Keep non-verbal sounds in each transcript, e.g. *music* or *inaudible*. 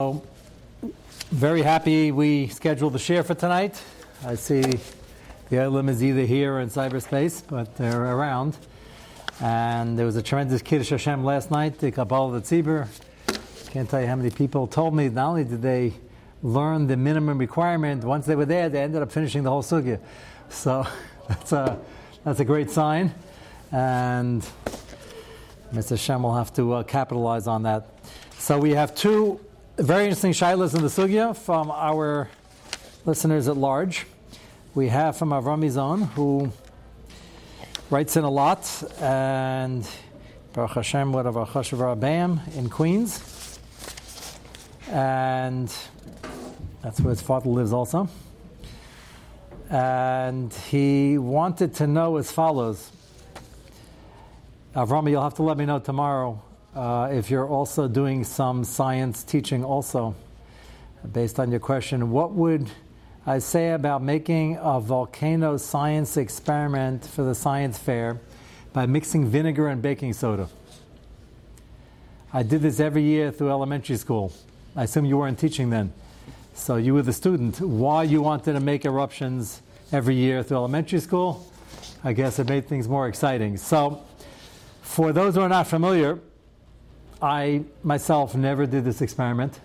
So, very happy we scheduled the share for tonight. I see the Elam is either here or in cyberspace, but they're around. And there was a tremendous Kiddush Hashem last night, the Kabbalah the Tzibur. Can't tell you how many people told me not only did they learn the minimum requirement, once they were there, they ended up finishing the whole sugya. So *laughs* that's a, that's a great sign. And Mr. Shem will have to uh, capitalize on that. So we have two very interesting shilas in the sugya from our listeners at large. We have from Avram Mizon, who writes in a lot, and Baruch Hashem, what of Bam in Queens. And that's where his father lives also. And he wanted to know as follows. Avram, you'll have to let me know tomorrow uh, if you're also doing some science teaching also, based on your question, what would I say about making a volcano science experiment for the science fair by mixing vinegar and baking soda? I did this every year through elementary school. I assume you weren't teaching then. So you were the student. Why you wanted to make eruptions every year through elementary school? I guess it made things more exciting. So, for those who are not familiar, I myself never did this experiment.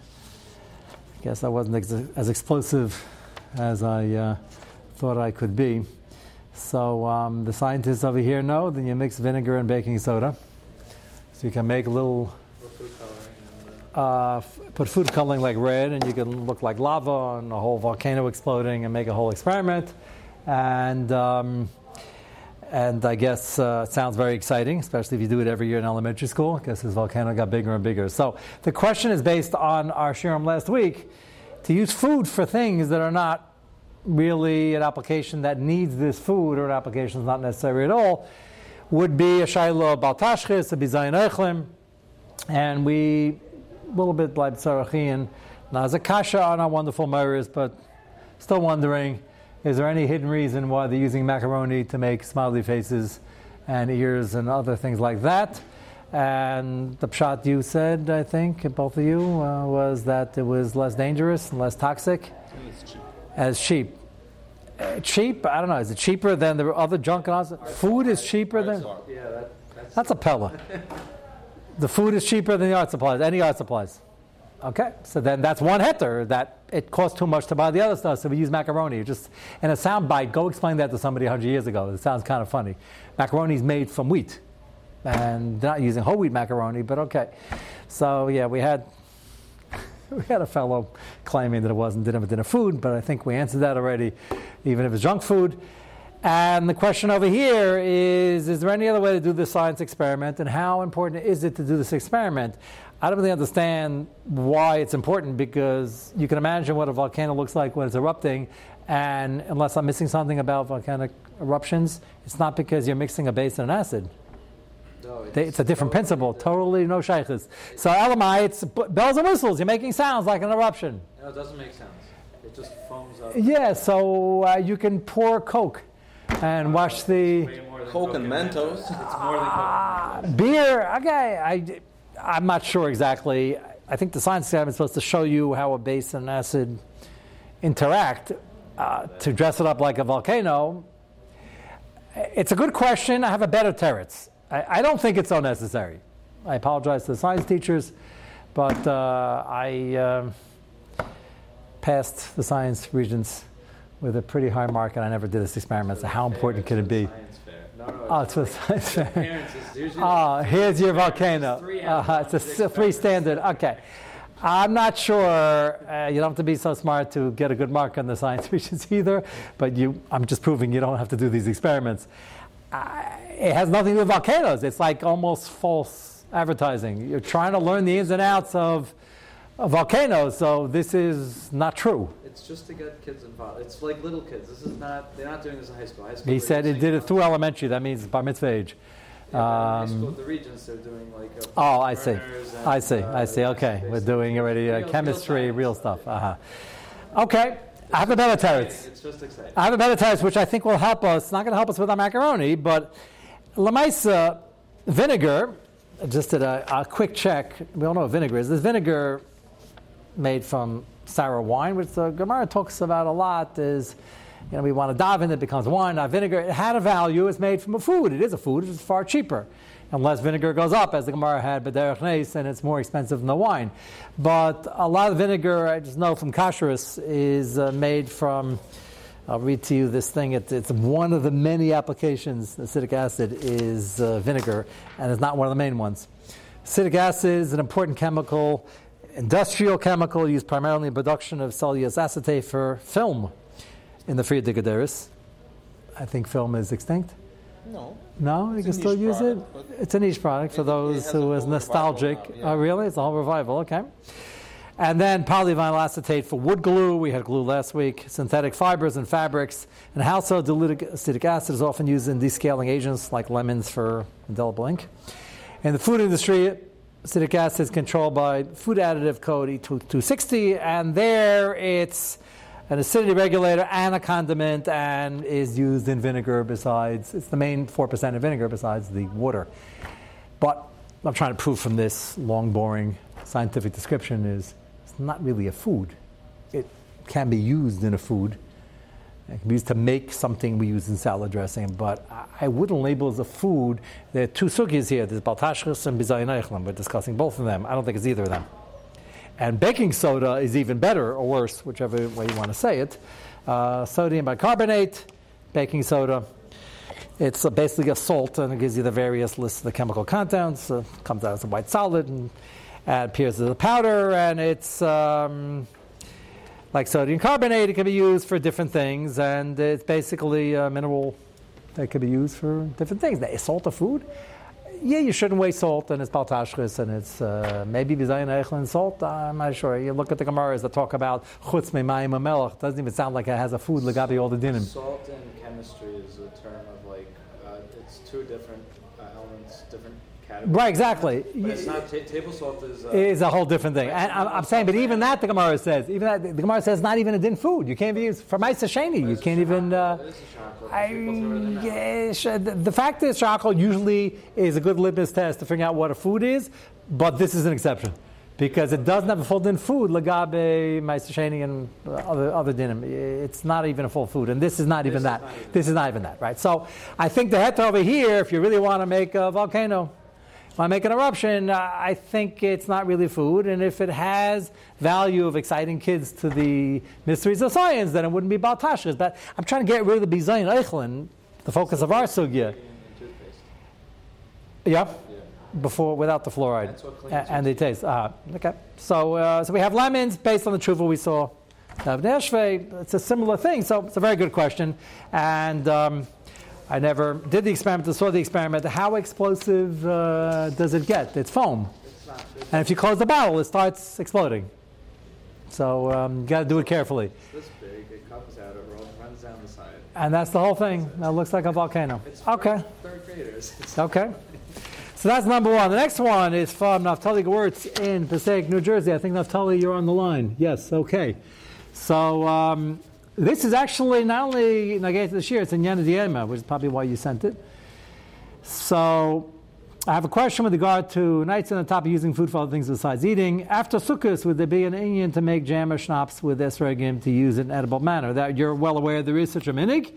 I guess I wasn't ex- as explosive as I uh, thought I could be. So um, the scientists over here know that you mix vinegar and baking soda, so you can make a little. Uh, put food coloring like red, and you can look like lava and a whole volcano exploding, and make a whole experiment. And um, and I guess uh, sounds very exciting, especially if you do it every year in elementary school. I guess this volcano got bigger and bigger. So the question is based on our shirim last week to use food for things that are not really an application that needs this food or an application that's not necessary at all would be a shiloh baltashchis, a bizayin eichlim, and we a little bit like Sarachian. Now, as kasha on our wonderful mirrors, but still wondering is there any hidden reason why they're using macaroni to make smiley faces and ears and other things like that? And the pshat you said, I think, both of you, uh, was that it was less dangerous and less toxic cheap. as cheap. Uh, cheap? I don't know. Is it cheaper than the other junk? Food is cheaper than. Yeah, that, that's. That's a pella. *laughs* the food is cheaper than the art supplies. Any art supplies. Okay, so then that's one heter that it costs too much to buy the other stuff, so we use macaroni. Just in a sound bite, go explain that to somebody 100 years ago. It sounds kind of funny. Macaroni is made from wheat, and they're not using whole wheat macaroni, but okay. So yeah, we had *laughs* we had a fellow claiming that it wasn't dinner for dinner food, but I think we answered that already, even if it's junk food. And the question over here is Is there any other way to do this science experiment, and how important is it to do this experiment? I don't really understand why it's important because you can imagine what a volcano looks like when it's erupting, and unless I'm missing something about volcanic eruptions, it's not because you're mixing a base and an acid. No, They- It's a different principle, totally no shaykhs. So, Elamai, it's b- bells and whistles. You're making sounds like an eruption. No, it doesn't make sense. It just foams up. Yeah, so uh, you can pour Coke and watch the Way more than Coke and Mentos. It's more than Coke. beer. Okay, I, I'm not sure exactly. I think the science exam is supposed to show you how a base and an acid interact. Uh, to dress it up like a volcano, it's a good question. I have a better teretz. I, I don't think it's so necessary. I apologize to the science teachers, but uh, I um passed the science regents with a pretty high mark, and I never did this experiment. So how important can it be? Science fair. No, no. Oh, it's for the science fair. Parents, it's usually Oh, here's your volcano. Uh, it's a three standard. Okay. I'm not sure. Uh, you don't have to be so smart to get a good mark on the science *laughs* regents either. But you, I'm just proving you don't have to do these experiments. Uh, it has nothing to do with volcanoes. It's like almost false advertising. You're trying to learn the ins and outs of, of volcanoes, so this is not true. It's just to get kids involved. It's like little kids. This is not. They're not doing this in high school. High school. He said he did it uh, through elementary. That means bar mitzvah age. yeah, um, school, the regents they're doing like. Uh, Oh, I see. and, I see. uh, I see. Okay, we're doing already uh, real- real chemistry, science. real stuff. Uh-huh. Okay, I have a better teretz. It's just exciting. I have a better teretz, which I think will help us. It's not going to help us with our macaroni, but lamaisa vinegar. Just did a, a quick check. We all know what vinegar is. This vinegar made from sour wine, which the Gemara talks about a lot, is you know, we want to dive in, it becomes wine, not vinegar. It had a value, it's made from a food. It is a food, it's far cheaper. Unless vinegar goes up, as the Gemara had B'derech Neis, and it's more expensive than the wine. But a lot of vinegar, I just know from kashrus, is uh, made from, I'll read to you this thing. It, it's one of the many applications. Acetic acid is uh, vinegar, and it's not one of the main ones. Acetic acid is an important chemical, industrial chemical used primarily in production of cellulose acetate for film in the Friedrich I think film is extinct. No. No, you can still use product, it. It's a niche product for it- it those has who a nostalgic. now, yeah. Oh, really? It's a whole revival. Okay. And then polyvinyl acetate for wood glue. We had glue last week. Synthetic fibers and fabrics. And household dilute acetic acid is often used in descaling agents like lemons for indelible ink. In the food industry, acetic acid is controlled by food additive code E260, and there it's an acidity regulator and a condiment and is used in vinegar besides, it's the main 4% of vinegar besides the water. But I'm trying to prove from this long, boring scientific description is it's not really a food. It can be used in a food. It can be used to make something we use in salad dressing, but I- wouldn't label as a food. There are two sugis here. There's baltashchus and bizayin. We're discussing both of them. I don't think it's either of them. And baking soda is even better or worse, whichever way you want to say it. Uh, sodium bicarbonate, baking soda. It's basically a salt, and it gives you the various lists of the chemical compounds. Uh, comes out as a white solid and uh, appears as a powder, and it's um, like sodium carbonate. It can be used for different things, and it's basically a mineral that can be used for different things. Is salt a food? Yeah, you shouldn't waste salt, and it's baltashchis, and it's uh, maybe bizayin eichlin salt. I'm not sure. You look at the Gemaras that talk about chutz me'mayim melech. Doesn't even sound like it has a food legabi all the dinim. Salt in chemistry is a term of like, uh, it's two different uh, elements, different categories. Right, exactly. But it's not, ta- table salt is. Uh, is a whole different thing. And I'm, I'm saying, but even that the Gemara says, even that the Gemara says, not even a din food. You can't be used for Maisa Sheni. You can't even. Uh, it is a chocolate. I, People throw it in there. yeah, the, the fact is, chocolate usually is a good litmus test to figure out what a food is, but this is an exception because it doesn't have a full din food. Lagabe, Maisa Sheni, and other other dinim. It's not even a full food, and this is not even that. not even this is not even that, right? So I think the heta over here, if you really want to make a volcano. When I make an eruption, uh, I think it's not really food, and if it has value of exciting kids to the mysteries of science, then it wouldn't be baltashkas. But I'm trying to get rid of the bizayin eichlin, the focus of our sugya. Yeah, before without the fluoride, A- and the taste. Uh, okay, so uh, so we have lemons based on the truva we saw. Of it's a similar thing. So it's a very good question, and. Um, I never did the experiment, I saw the experiment. How explosive uh, does it get? It's foam. It's not. It's And if you close the bottle, it starts exploding. So um, you got to do it carefully. It's this big. It comes out. It rolls, runs down the side. And that's the whole thing. That looks like a volcano. It's Okay. Third graders. *laughs* Okay. So that's number one. The next one is from Naftali Gewurz in Passaic, New Jersey. I think Naftali, you're on the line. Yes. Okay. So um, this is actually not only Nagate this year, it's in Yana Diema, which is probably why you sent it. So I have a question with regard to nights on the top of using food for other things besides eating. After Sukkot, would there be an Indian to make jam or schnapps with esrogim to use in an edible manner? That you're well aware there is such a minig.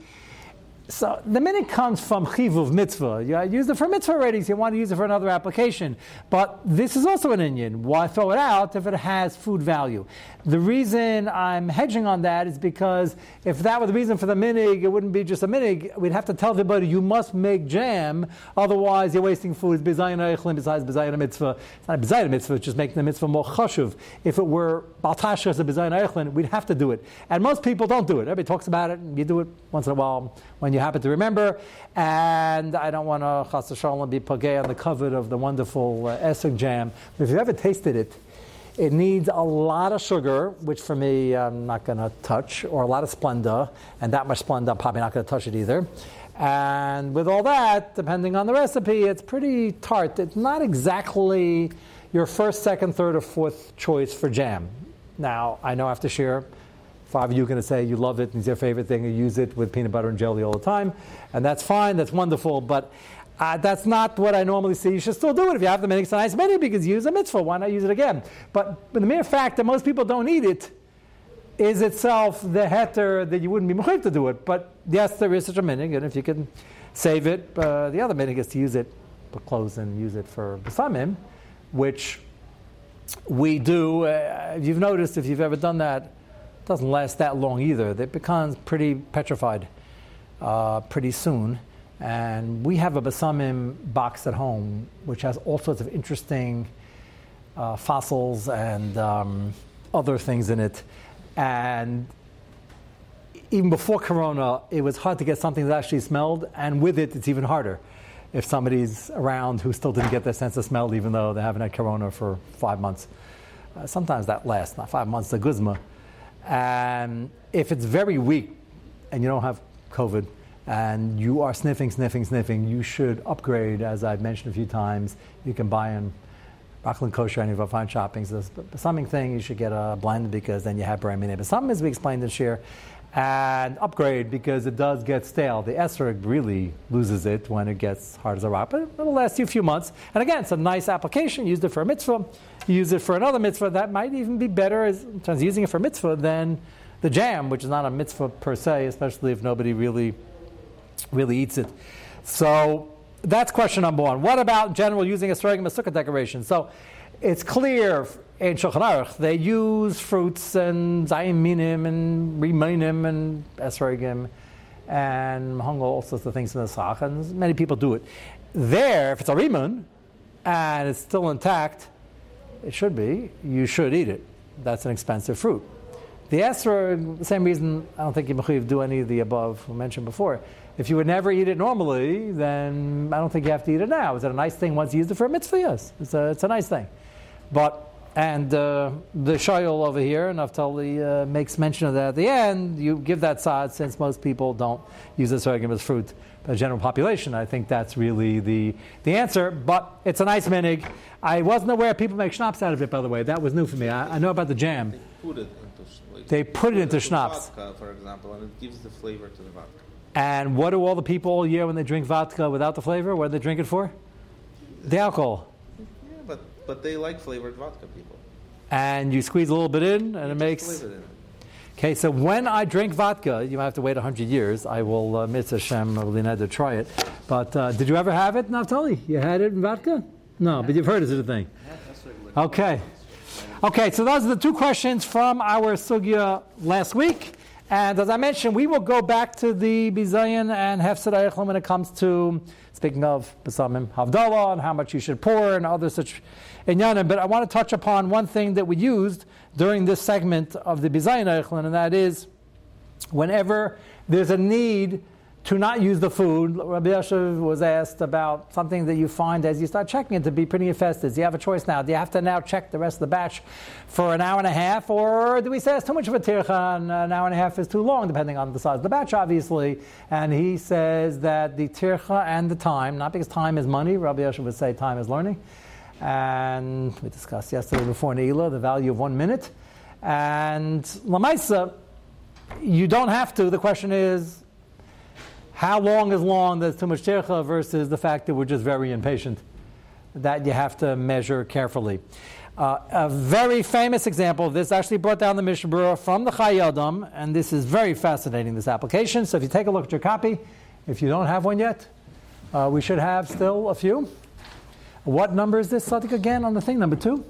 So the minig comes from chivuv mitzvah. You used it for mitzvah so you want to use it for another application. But this is also an Indian. Why throw it out if it has food value? The reason I'm hedging on that is because if that were the reason for the minig, it wouldn't be just a minig. We'd have to tell everybody you must make jam, otherwise you're wasting food. It's eichlin besides bizayin mitzvah. It's not bizayin mitzvah, it's just making the mitzvah more chashuv. If it were baltasha as a eichlin, we'd have to do it. And most people don't do it. Everybody talks about it, and you do it once in a while when you happen to remember. And I don't want to chas v'shalom be pagay on the cover of the wonderful uh, jam. But if you've ever tasted it, it needs a lot of sugar, which for me I'm not going to touch, or a lot of Splenda, and that much Splenda I'm probably not going to touch it either. And with all that, depending on the recipe, it's pretty tart. It's not exactly your first, second, third, or fourth choice for jam. Now, I know I have to share, five of you are going to say you love it and it's your favorite thing, you use it with peanut butter and jelly all the time, and that's fine, that's wonderful, but Uh, that's not what I normally see. You should still do it if you have the minhag. It's a nice minhag because you use a mitzvah. Why not use it again? But, but the mere fact that most people don't eat it is itself the heter that you wouldn't be mechayiv to do it. But yes, there is such a minhag, and if you can save it, uh, the other minhag is to use it for clothes and use it for besamim, which we do. Uh, you've noticed if you've ever done that, doesn't last that long either. It becomes pretty petrified uh, pretty soon. And we have a besamim box at home, which has all sorts of interesting uh, fossils and um, other things in it. And even before Corona, it was hard to get something that actually smelled, and with it, it's even harder if somebody's around who still didn't get their sense of smell, even though they haven't had Corona for five months. Uh, sometimes that lasts, not five months, the guzma. And if it's very weak and you don't have COVID, and you are sniffing, sniffing, sniffing, you should upgrade, as I've mentioned a few times. You can buy in Rockland Kosher, any of our fine shoppings. But something thing you should get uh, a blend because then you have brand But some, as we explained this year, and upgrade because it does get stale. The esrog really loses it when it gets hard as a rock, but it'll last you a few months. And again, it's a nice application. Used it for a mitzvah, use it for another mitzvah. That might even be better as, in terms of using it for mitzvah than the jam, which is not a mitzvah per se, especially if nobody really, really eats it. So that's question number one. What about general using a as sukkah decoration? So it's clear in Shulchan Aruch they use fruits and zayim minim and rimainim and esrogim and hung all sorts of things in the sach, and many people do it. There, if it's a rimun and it's still intact, it should be. You should eat it. That's an expensive fruit. The esrog, same reason I don't think you do any of the above mentioned before. If you would never eat it normally, then I don't think you have to eat it now. Is it a nice thing once you use it for a mitzvah? Yes, it's a, it's a nice thing. But and uh, the shayol over here, Naftali uh, makes mention of that at the end. You give that side since most people don't use this argument as fruit. The general population, I think that's really the, the answer. But it's a nice minig. I wasn't aware people make schnapps out of it, by the way. That was new for me. I, I know about the jam. They put it into, like, they put it into schnapps. Vodka, for example, and it gives the flavor to the vodka. And what do all the people all year when they drink vodka without the flavor? What do they drink it for? The alcohol. But, they like flavored vodka, people. And you squeeze a little bit in, and it makes. It. Okay, so when I drink vodka, you might have to wait 100 years. I will, uh, Mitzvah Hashem, I will need to try it. But uh, did you ever have it, Naftali? You had it in vodka? No, but you've heard of it, I think. Okay. Okay, so those are the two questions from our sugya last week. And as I mentioned, we will go back to the Bizayan and Hefsed when it comes to, speaking of Besamim Havdalah and how much you should pour and other such inyanim. But I want to touch upon one thing that we used during this segment of the Bizayan Eichel, and that is whenever there's a need to not use the food. Rabbi Yashav was asked about something that you find as you start checking it to be pretty infested. Do you have a choice now? Do you have to now check the rest of the batch for an hour and a half, or do we say it's too much of a tircha and an hour and a half is too long, depending on the size of the batch, obviously? And he says that the tircha and the time, not because time is money, Rabbi Yashav would say time is learning. And we discussed yesterday before Neila the value of one minute. And Lamaisa, you don't have to. The question is, how long is long that's too much tircha versus the fact that we're just very impatient? That you have to measure carefully. Uh, a very famous example of this actually brought down the Mishnah from the Chayei Adam, and this is very fascinating, this application. So if you take a look at your copy, if you don't have one yet, uh, we should have still a few. What number is this, Sadik, again on the thing? Number two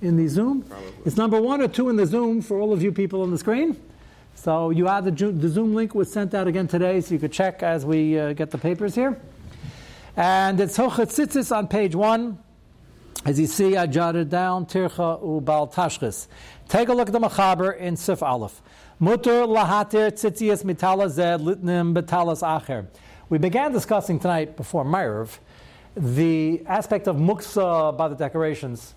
in the Zoom? Probably. It's number one or two in the Zoom for all of you people on the screen. So you have the, the Zoom link was sent out again today, so you could check as we uh, get the papers here. And it's Hochet Tzitzis on page one. As you see, I jotted down Tircha Ubal Tashchis. Take a look at the Machaber in Sif Aleph. Mutter lahatir tzitzias mitala zed litnim betalas acher. We began discussing tonight before Maariv the aspect of muksa by the decorations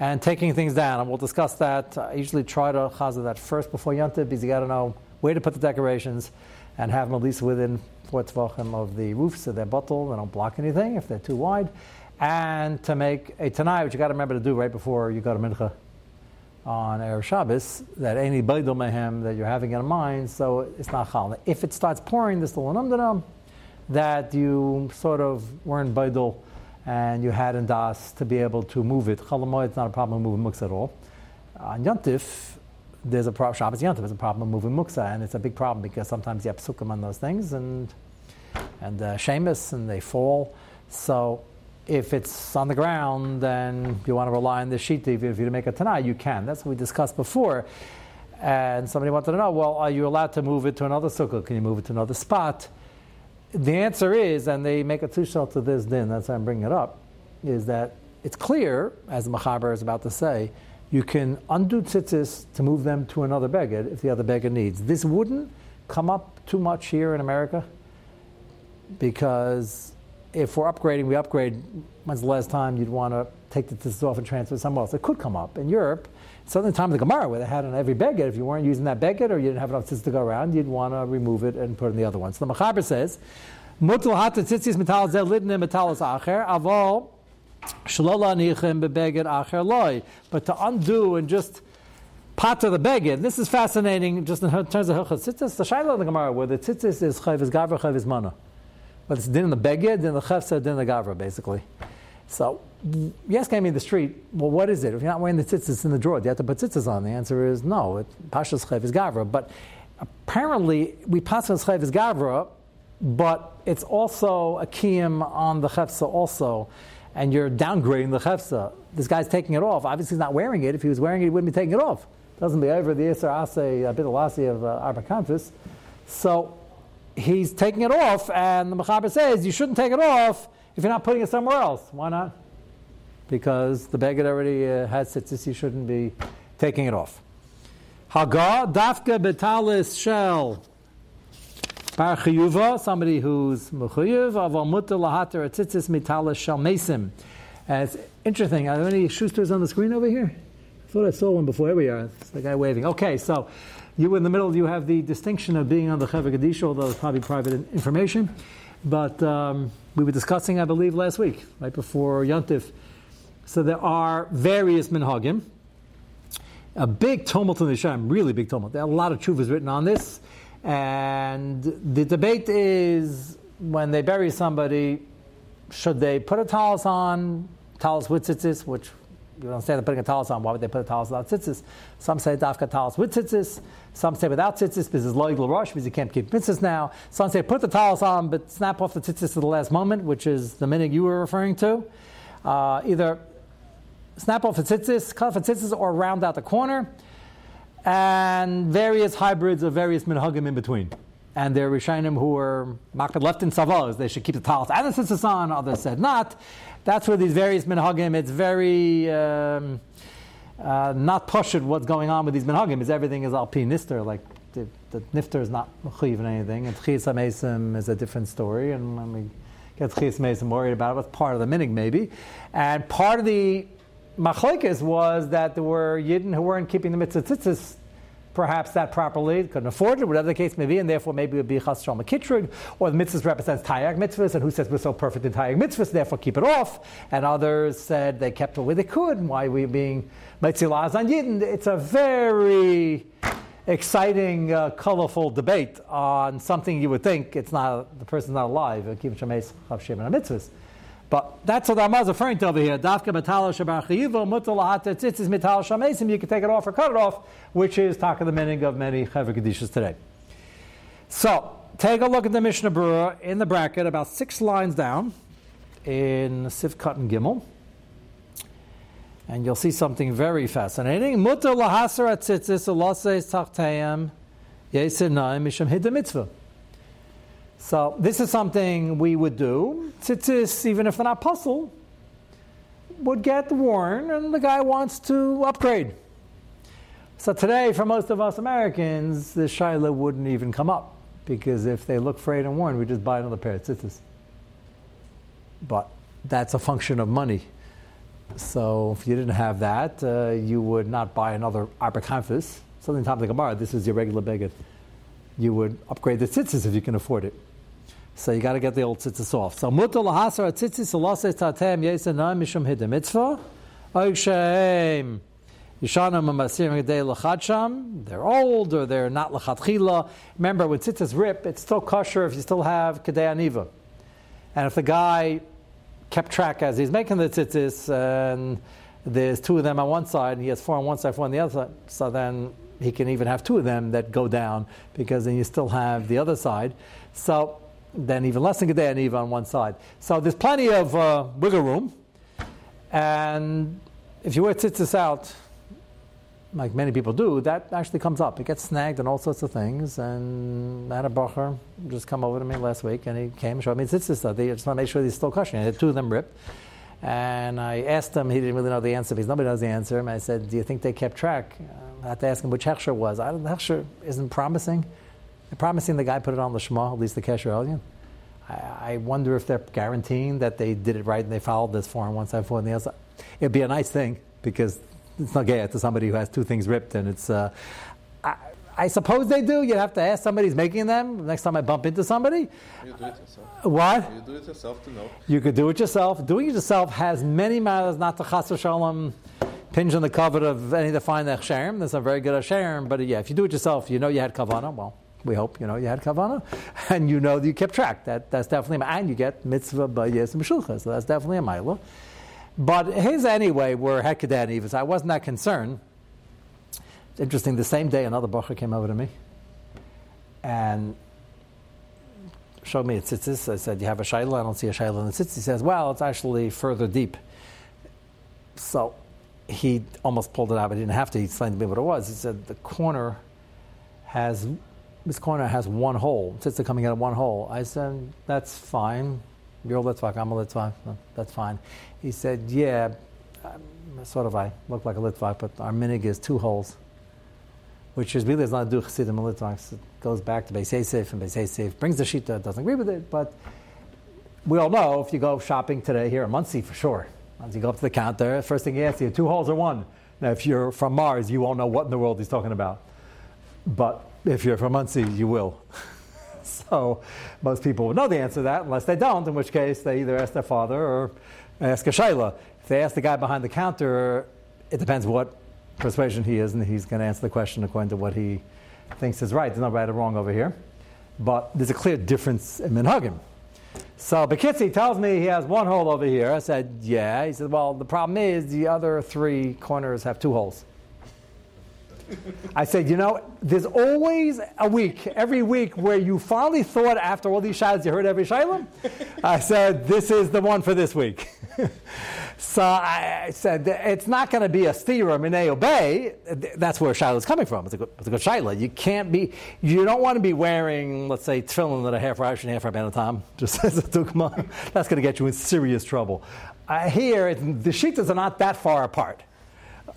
and taking things down. And we'll discuss that. I usually try to chaza that first before Yontif because you got to know where to put the decorations and have them at least within four tvachim of the roof so they're bottled, they don't block anything if they're too wide. And to make a tanai, which you got to remember to do right before you go to mincha on Erev Shabbos, that any baidul mehem that you're having in mind, so it's not chal. If it starts pouring, this little that you sort of weren't baidul and you had in das to be able to move it. Chalamoy, it's not a problem moving muksa at all. On Yantif, there's a problem, Shabbos Yantif is a problem moving muksa, and it's a big problem because sometimes you have psukim on those things and and uh, and they fall. So if it's on the ground, then you want to rely on the sheet. If you make a tanai, you can. That's what we discussed before. And somebody wanted to know, well, are you allowed to move it to another sukkah? Can you move it to another spot? The answer is, and they make a tushal to this din, that's why I'm bringing it up, is that it's clear, as the Machaber is about to say, you can undo tzitzis to move them to another beged if the other beged needs. This wouldn't come up too much here in America because if we're upgrading, we upgrade. When's the last time you'd want to take the tzitzis off and transfer somewhere else? It could come up. In Europe, certainly the time of the Gemara, where they had on every beged, if you weren't using that beged or you didn't have enough tzitzis to go around, you'd want to remove it and put in the other one. So the Machaber says, Mutul hat tzitzis metal zel metalos acher, avol shlola nichem bebeged acher loy. But to undo and just Pata the beged. This is fascinating, just in terms of hilchas tzitzis. The shaila of the Gemara, where the tzitzis is chayv is gavra, chayv is mana. But it's din in the beged, din the chefsa, din the gavra, basically. So, you ask me in the street, well, what is it? If you're not wearing the tzitzis in the drawer, do you have to put tzitzis on? The answer is no. It, Pashas chayv is gavra. But apparently, we pass chayv is gavra, but it's also a kiyim on the chefsa also. And you're downgrading the chefsa. This guy's taking it off. Obviously, he's not wearing it. If he was wearing it, he wouldn't be taking it off. Doesn't be over the Isser Ase, a bit of of uh, Arbakantis. So, he's taking it off, and the Mechaber says you shouldn't take it off if you're not putting it somewhere else. Why not? Because the beggar already uh, has tzitzis, you shouldn't be taking it off. Haga dafka betalis shell. Bar chiyuva, somebody who's mechuyuv, aval mutter lahater tzitzis mitalis shel mesim. And it's interesting. Are there any Schusters on the screen over here? I thought I saw one before. Here we are. It's the guy waving. Okay, so you in the middle, you have the distinction of being on the Gadisha, although it's probably private information. But um, we were discussing, I believe, last week, right before Yontif. So there are various minhagim. A big tumult in the Shem, really big tumult. There are a lot of chuvas written on this. And the debate is when they bury somebody, should they put a talis on, talis with tzitzis, which you don't say they're putting a talis on. Why would they put a talis without tzitzis? Some say dafka talis with tzitzis. Some say without tzitzis because it's loigl rush because you can't keep mitzvahs now. Some say put the talis on but snap off the tzitzis at the last moment, which is the minute you were referring to. Uh, either snap off the tzitzis, cut off the tzitzis, or round out the corner. And various hybrids of various minhagim in between. And there are Rishonim who were marked left in Savos. They should keep the talis and the tzitzis on. Others said not. That's where these various minhagim, it's very um, uh, not pushed what's going on with these minhagim, is everything is al pi nister, like the, the nifter is not mechuyev in anything, and tchias mesim is a different story, and when we get tchias mesim worried about it, it's part of the minig maybe. And part of the machlekes was that there were yidden who weren't keeping the mitzvah perhaps that properly, couldn't afford it, whatever the case may be, and therefore maybe it would be chas shalom kitrug, or the mitzvahs represents tayag mitzvahs, and who says we're so perfect in tayag mitzvahs, therefore keep it off, and others said they kept it where they could, and why we being mitzilahs on yidden. It's a very exciting, uh, colorful debate on something you would think it's not the person's not alive. Shemeis chav shem and mitzvahs. But that's what Ramah is referring to over here. Dafka metal shabar chayiva mutal lahata tzitzis metal shamesim. You can take it off or cut it off, which is taka the meaning of many chaver kedishas today. So take a look at the Mishnah Berurah in the bracket, about six lines down in Sivkat and Gimel, and you'll see something very fascinating. Mutal lahasar tzitzis ulaseis tachtayim yesinai misham hidda mitzvah. So this is something we would do. Tzitzis, even if they're not puzzle, would get worn, and the guy wants to upgrade. So today, for most of us Americans, the shaila wouldn't even come up because if they look frayed and worn, we just buy another pair of tzitzis. But that's a function of money. So if you didn't have that, uh, you would not buy another arbakanfis. Something top of the Gemara, this is your regular beggar. You would upgrade the tzitzis if you can afford it. So you got to get the old tzitzis off. So mutar lahasar tzitzis alases tatem yesenah mishum hidem mitzvah. Oikshem Yishanam Masirim Gedei Lachadsham. They're old or they're not Lachatchila. Remember, when tzitzis rip, it's still kosher if you still have Kedei Aniva. And if the guy kept track as he's making the tzitzis and there's two of them on one side and he has four on one side, four on the other side, so then he can even have two of them that go down because then you still have the other side. So then even less than Gedei Aniva on one side. So there's plenty of uh, wiggle room. And if you wear tzitzis out, like many people do, that actually comes up. It gets snagged and all sorts of things. And I had a bacher just come over to me last week, and he came and showed me tzitzis. They just want to make sure he's still kosher. And two of them ripped. And I asked him, he didn't really know the answer because nobody knows the answer. And I said, Do you think they kept track? I had to ask him which Hechsher was. I don't, Hechsher isn't promising. Promising the guy put it on the Shema, at least the Kesher Elyon. I, I wonder if they're guaranteeing that they did it right and they followed this four on one side, four on the other side. It'd be a nice thing because it's not gay to somebody who has two things ripped, and it's. Uh, I, I, suppose they do. You have to ask somebody who's making them. Next time I bump into somebody. You do it yourself. What? You do it yourself to know. You could do it yourself. Doing it yourself has many matters, not to chas shalom, pinch on the cover of any of the fine echsherim. There's a very good echsherim, but yeah, if you do it yourself, you know you had kavana. Well, we hope you know you had kavana, *laughs* and you know that you kept track. That that's definitely and you get mitzvah by yes and so that's definitely a milah. But his anyway were Hekadan even. I wasn't that concerned. It's interesting, the same day another Bacher came over to me and showed me a tzitzis. I said, You have a shayla? I don't see a shayla in the tzitzis. He says, Well, it's actually further deep. So he almost pulled it out, but he didn't have to. He explained to me what it was. He said, The corner has, this corner has one hole. Tzitzis coming out of one hole. I said, That's fine. You're a Litvak, I'm a Litvak. That's fine. He said, Yeah, um, sort of I look like a Litvak, but our minig is two holes, which is really not do Chassidim and Litvaks. It goes back to Beis Yosef, and Beis Yosef brings the Shita, doesn't agree with it, but we all know if you go shopping today here in Monsey for sure, once you go up to the counter, first thing he asks you, two holes or one? Now, if you're from Mars, you won't know what in the world he's talking about. But if you're from Monsey, you will. *laughs* so most people will know the answer to that, unless they don't, in which case they either ask their father or ask a shayla. If they ask the guy behind the counter, it depends what persuasion he is, and he's going to answer the question according to what he thinks is right. There's no right or wrong over here. But there's a clear difference in minhagim. So Bekitzi tells me he has one hole over here. I said, yeah. He said, well, the problem is the other three corners have two holes. I said, you know, there's always a week, every week, where you finally thought after all these shadows you heard every shalom. I said, this is the one for this week. *laughs* so I said, it's not going to be a stira minay obey. That's where shiloh is coming from. It's a good, good shiloh. You can't be, you don't want to be wearing, let's say, tefillin that are half Rosh and half Rabbeinu Tam, *laughs* just as a dukma. That's going to get you in serious trouble. Uh, here, the shitas are not that far apart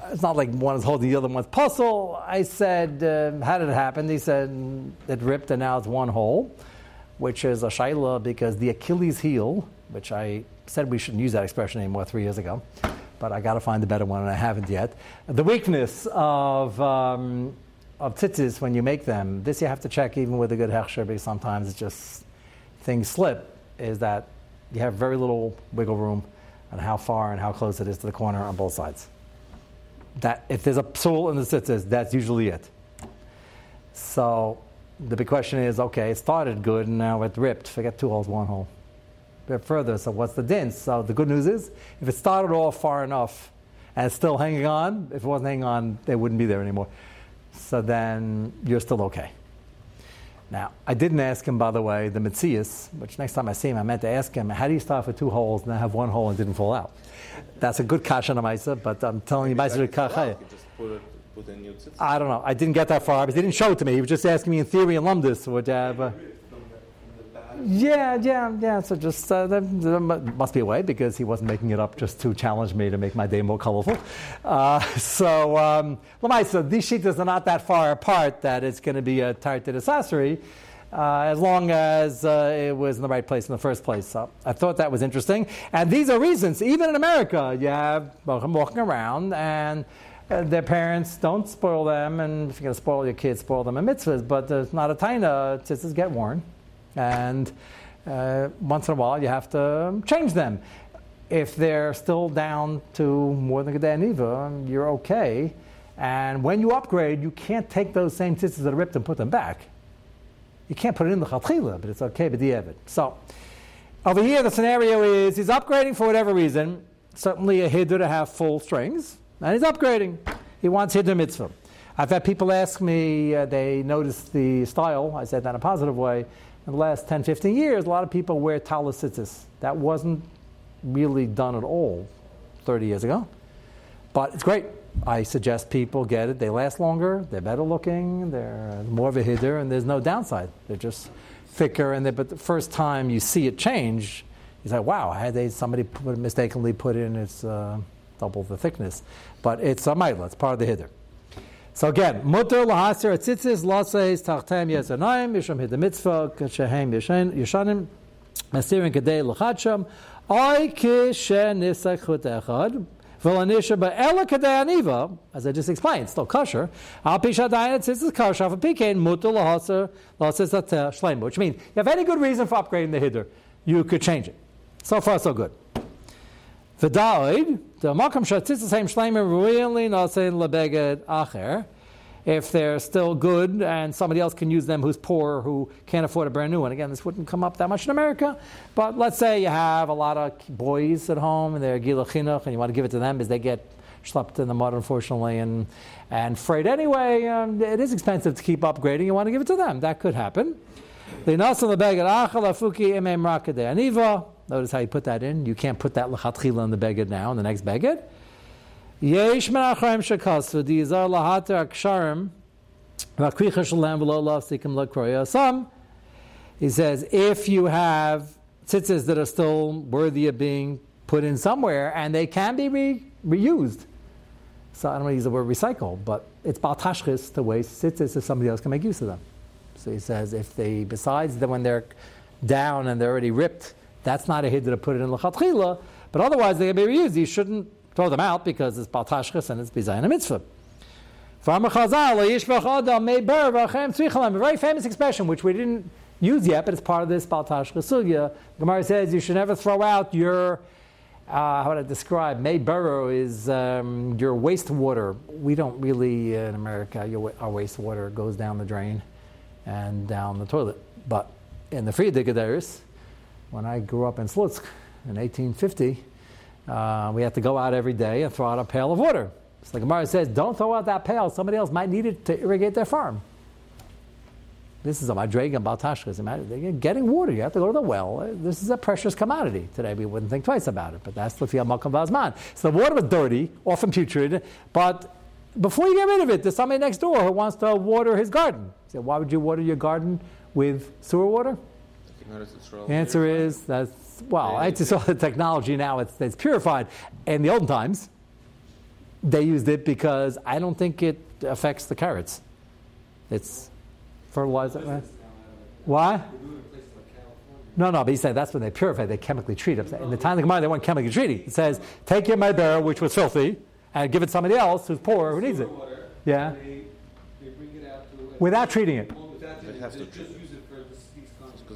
it's not like one is holding the other one's puzzle. I said, uh, how did it happen? He said, it ripped and now it's one hole, which is a shaila because the Achilles heel, which I said we shouldn't use that expression anymore three years ago, but I got to find a better one and I haven't yet. The weakness of, um, of tzitzis when you make them, this you have to check even with a good hechsher because sometimes it's just things slip, is that you have very little wiggle room on how far and how close it is to the corner on both sides that if there's a psul in the tzitzis, that's usually it. So the big question is, okay, it started good and now it ripped. Forget two holes, one hole. Bit further. So what's the din? So the good news is, if it started off far enough and it's still hanging on, if it wasn't hanging on, they wouldn't be there anymore. So then you're still okay. Now, I didn't ask him, by the way, the Mitzias, which next time I see him, I meant to ask him, how do you start with two holes and then have one hole and didn't fall out? That's a good kasha on Maisa, but I'm telling you, Maisa Kachaya. I don't know. I didn't get that far because he didn't show it to me. He was just asking me in theory and lumdis. Would, uh, yeah, yeah, yeah. So just uh, there, must be a way because he wasn't making it up just to challenge me to make my day more colorful. Uh, *laughs* so, um, Lamaisa, these sheets are not that far apart that it's going to be a tarted accessory uh, as long as uh, it was in the right place in the first place. So I thought that was interesting. And these are reasons, even in America, you have walking around and uh, their parents don't spoil them, and if you're going to spoil your kids, spoil them in mitzvahs, but there's not a taina, tzitzis get worn. And uh, once in a while, you have to change them. If they're still down to more than a day you're okay And when you upgrade, you can't take those same tzitzis that are ripped and put them back. You can't put it in the chatchila, but it's okay, the So, over here, the scenario is he's upgrading for whatever reason. Certainly a hiddur to have full strings, and he's upgrading. He wants hiddur mitzvah. I've had people ask me, uh, they noticed the style, I said that in a positive way. In the last 10, 15 years, a lot of people wear talis That wasn't really done at all 30 years ago. But it's great. I suggest people get it. They last longer, they're better looking, they're more of a hiddur, and there's no downside. They're just thicker. And but the first time you see it change, you say, wow, had they, somebody put, mistakenly put in it's uh, double the thickness. But it's a maila, it's part of the hiddur. So again, mutter lahasir atzitzis laseis tachtem yezanayim yisham hid mitzvah kashehem yishanim asirin kadei lachadsham ay kishen nisach echad v'lanisha ba'ela kadei aniva as I just explained, still kosher. Al pisha dayan tzitzis kosher of a pikein mutter lahasir laseis ateh shleim which means you have any good reason for upgrading the hiddur, you could change it. So far, so good. V'da'id, the makam shatzitz same shleimer really nasein lebeged acher. If they're still good and somebody else can use them who's poor, who can't afford a brand new one. Again, this wouldn't come up that much in America, but let's say you have a lot of boys at home and they're gila chinuch and you want to give it to them because they get schlepped in the mud, unfortunately, and, and freight anyway. Um, it is expensive to keep upgrading. You want to give it to them. That could happen. Notice how you put that in. You can't put that lechatchila in the beged now, in the next beged. Yesh menachrayim shekasu dizar lahater aksharim v'akricha shalem v'lo lafsikim lekroya. Some, he says, if you have tzitzis that are still worthy of being put in somewhere and they can be re- reused. So I don't want to use the word recycle, but it's baltashchis to waste tzitzis if somebody else can make use of them. So he says if they, besides that when they're down and they're already ripped, that's not a hiddur to put it in lechatchila, but otherwise they can be reused. You shouldn't throw them out because it's baltashchis and it's bizayin a mitzvah. Very famous expression which we didn't use yet, but it's part of this baltashchis sugya. Gemara says you should never throw out your uh, how would I describe? May burrow is um, your wastewater. We don't really uh, in America. Your, our wastewater goes down the drain and down the toilet. But in the Friedrich when I grew up in Slutsk in 1850, uh, we had to go out every day and throw out a pail of water. So the Gemara says, don't throw out that pail. Somebody else might need it to irrigate their farm. This is a madrega and baltashkas. Getting water, you have to go to the well. This is a precious commodity. Today we wouldn't think twice about it, but that's the Makam Vazman. So the water was dirty, often putrid, but before you get rid of it, there's somebody next door who wants to water his garden. So why would you water your garden with sewer water? The answer is that's well, it's just all the technology now. It's, it's purified. In the olden times, they used it because I don't think it affects the carrots. It's fertilizer. Right? Why? No, no, but he said that's when they purify, they chemically treat it. In the time of the Gemara, they weren't chemically treating. It says, take your barrel, which was filthy, and give it to somebody else who's poor, who needs it. Yeah. Without treating it. They have to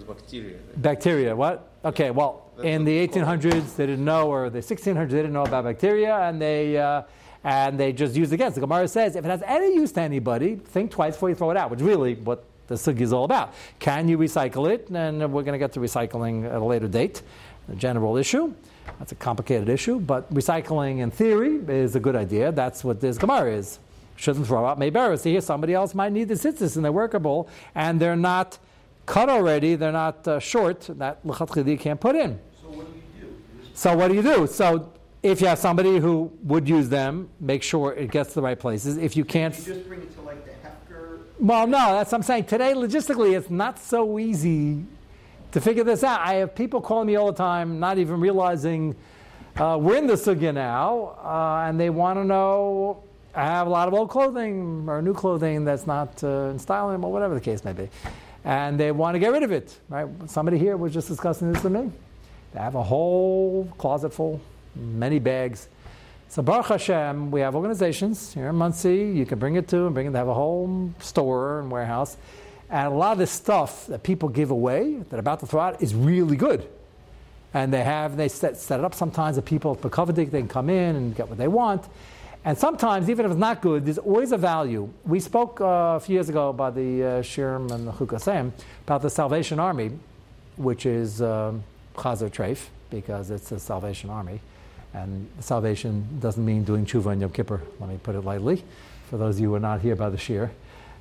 because bacteria. Bacteria, what? Okay, well, That's in the 1800s, they didn't know, or the 1600s, they didn't know about bacteria, and they. Uh, and they just use it against. The Gemara says if it has any use to anybody, think twice before you throw it out, which is really what the sugi is all about. Can you recycle it? And we're going to get to recycling at a later date, a general issue. That's a complicated issue, but recycling in theory is a good idea. That's what this Gemara is. Shouldn't throw out Mayberis. Here, somebody else might need the sitzis and they're workable, and they're not cut already, they're not uh, short, that lechatchili you can't put in. So what do you do? So what do you do? So if you have somebody who would use them, make sure it gets to the right places. If you can't, you just bring it to like the hefker. Well, no, that's what I'm saying. Today, logistically, it's not so easy to figure this out. I have people calling me all the time, not even realizing uh, we're in the sugya now, uh, and they want to know. I have a lot of old clothing or new clothing that's not uh, in style anymore, whatever the case may be and they want to get rid of it. Right? Somebody here was just discussing this with me. They have a whole closet full, many bags. So Baruch Hashem, we have organizations here in Monsey. You can bring it to and bring it. They have a whole store and warehouse, and a lot of this stuff that people give away that are about to throw out is really good. And they have they set, set it up sometimes that people at Pekovidik they can come in and get what they want. And sometimes, even if it's not good, there's always a value. We spoke uh, a few years ago about the uh, Shirm and the Chukasem, about the Salvation Army, which is um, Chazer Treif, because it's a Salvation Army. And salvation doesn't mean doing tshuva and Yom Kippur, let me put it lightly, for those of you who are not here by the Shir.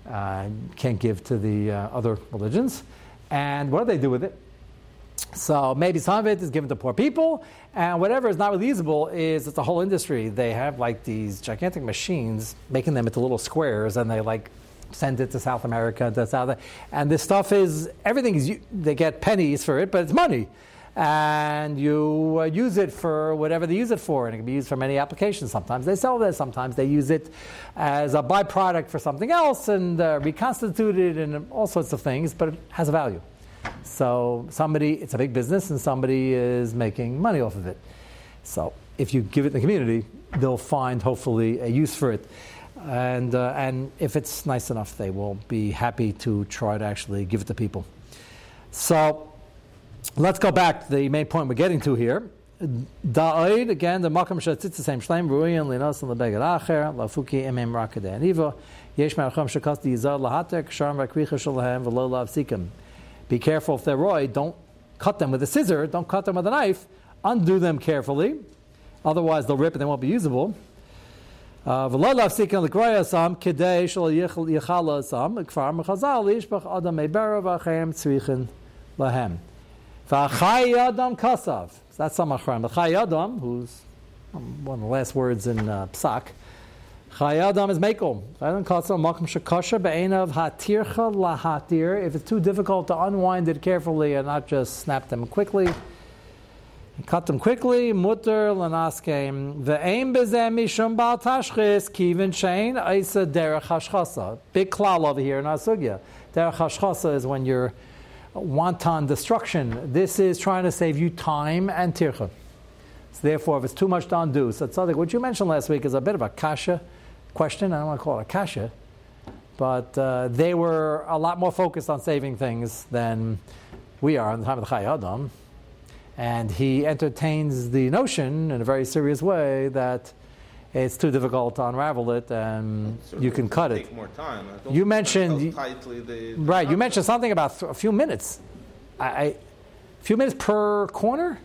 Uh, can't give to the uh, other religions. And what do they do with it? So maybe some of it is given to poor people, and whatever is not really usable is it's a whole industry. They have like these gigantic machines making them into little squares, and they like send it to South America, to South, and this stuff is everything is they get pennies for it, but it's money, and you uh, use it for whatever they use it for, and it can be used for many applications. Sometimes they sell this, sometimes they use it as a byproduct for something else, and uh, reconstitute it, and all sorts of things, but it has a value. So somebody, it's a big business, and somebody is making money off of it. So if you give it to the community, they'll find hopefully a use for it. And, uh, and if it's nice enough, they will be happy to try to actually give it to people. So let's go back to the main point we're getting to here. Da'id, again, the makam shatzitzisem shleim ruyan linos and lebeged acher, lafuki emem rakadeh aniva, yesh maracham shakas diyizar lahatek, sharm vakricha shalahem, v'lo lav sikim. Be careful if they're roy, don't cut them with a scissor, don't cut them with a knife, undo them carefully, otherwise they'll rip and they won't be usable. Uh, Adam kasav. That's Chayei Adam, who's one of the last words in uh, Psak, Chayei Adam is Mekel. Chayei Adam kasav makam shakasha be'enav hatircha lahatir. If it's too difficult to unwind it carefully and not just snap them quickly, cut them quickly. Mutter lanaskeim. Ve'ein bezeh mishum bal tashchis kivin shein isa derech hashchasa. Big klal over here in our sugya. Derech hashchasa is when you're wanton destruction. This is trying to save you time and tircha. So therefore, if it's too much to undo, so something what you mentioned last week is a bit of a kasha question. I don't want to call it a kasha, but uh, they were a lot more focused on saving things than we are in the time of the Chayei Adam. And he entertains the notion in a very serious way that it's too difficult to unravel it, and you can cut it. You mentioned right. You mentioned something about a few minutes. I, I, a few minutes per corner.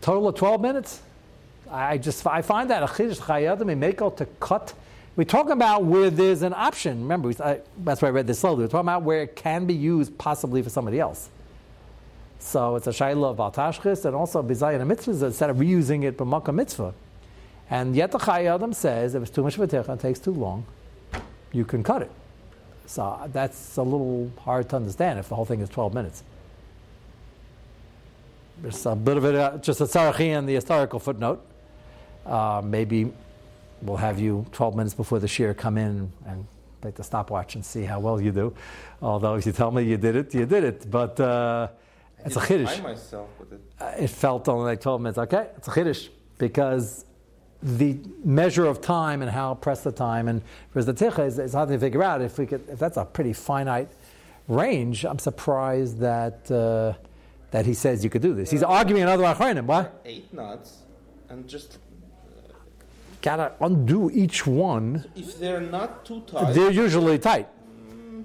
Total of twelve minutes. I just I find that a chiddush Chayei Adam to cut. We're talking about where there's an option. Remember, we, I, that's why I read this slowly. We're talking about where it can be used possibly for somebody else. So it's a shayla of altashchis and also bizayin mitzvahs instead of reusing it b'makkah mitzvah. And yet the Chayei Adam says if it's too much of a tikkun, it takes too long, you can cut it. So that's a little hard to understand if the whole thing is 12 minutes. There's a bit of it, uh, just a tzarachi the historical footnote. Uh, maybe we'll have you 12 minutes before the shear come in and take the stopwatch and see how well you do. Although if you tell me you did it, you did it. But uh, it's a chiddush. myself with it. Uh, it felt only like 12 minutes. Okay, it's a chiddush because the measure of time and how press the time and for the ticha is, is hard to figure out if we could if that's a pretty finite range. I'm surprised that uh, that he says you could do this. He's arguing another achronim. What? Eight knots, and just gotta undo each one. If they're not too tight, they're usually tight. Mm,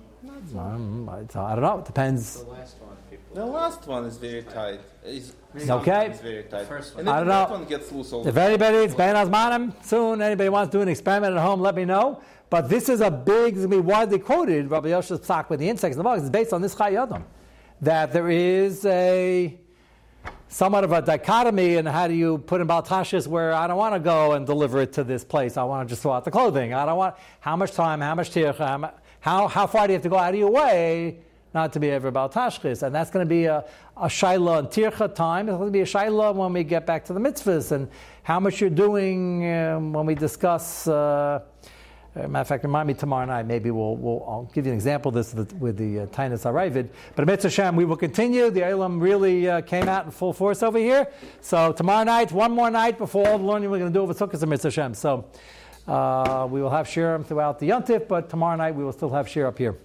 um, I don't know. It depends. The last one. The last one is very tight. okay. It's very tight. First one. I don't know. one gets loose all if anybody, it's Ben Azmanim, soon, anybody wants to do an experiment at home, let me know. But this is a big, it's going to be widely quoted, Rabbi Yosha's psak with the insects in the box. It's based on this Chayei Adam. That there is a somewhat of a dichotomy in how do you put in Baltashis where I don't want to go and deliver it to this place. I want to just throw out the clothing. I don't want, how much time, how much tircha, how, how far do you have to go out of your way not to be ever about tashchis. And that's going to be a, a shaila and tircha time. It's going to be a shaila when we get back to the mitzvahs and how much you're doing um, when we discuss. Uh, matter of fact, remind me tomorrow night. Maybe we'll, we'll I'll give you an example of this with, the uh, Tainus Aravid. But Mitzvah Hashem, we will continue. The Elam really uh, came out in full force over here. So tomorrow night, one more night before all the learning we're going to do over Sukkot Mitzvah Hashem. So uh, we will have Shirim throughout the Yontif, but tomorrow night we will still have Shir up here.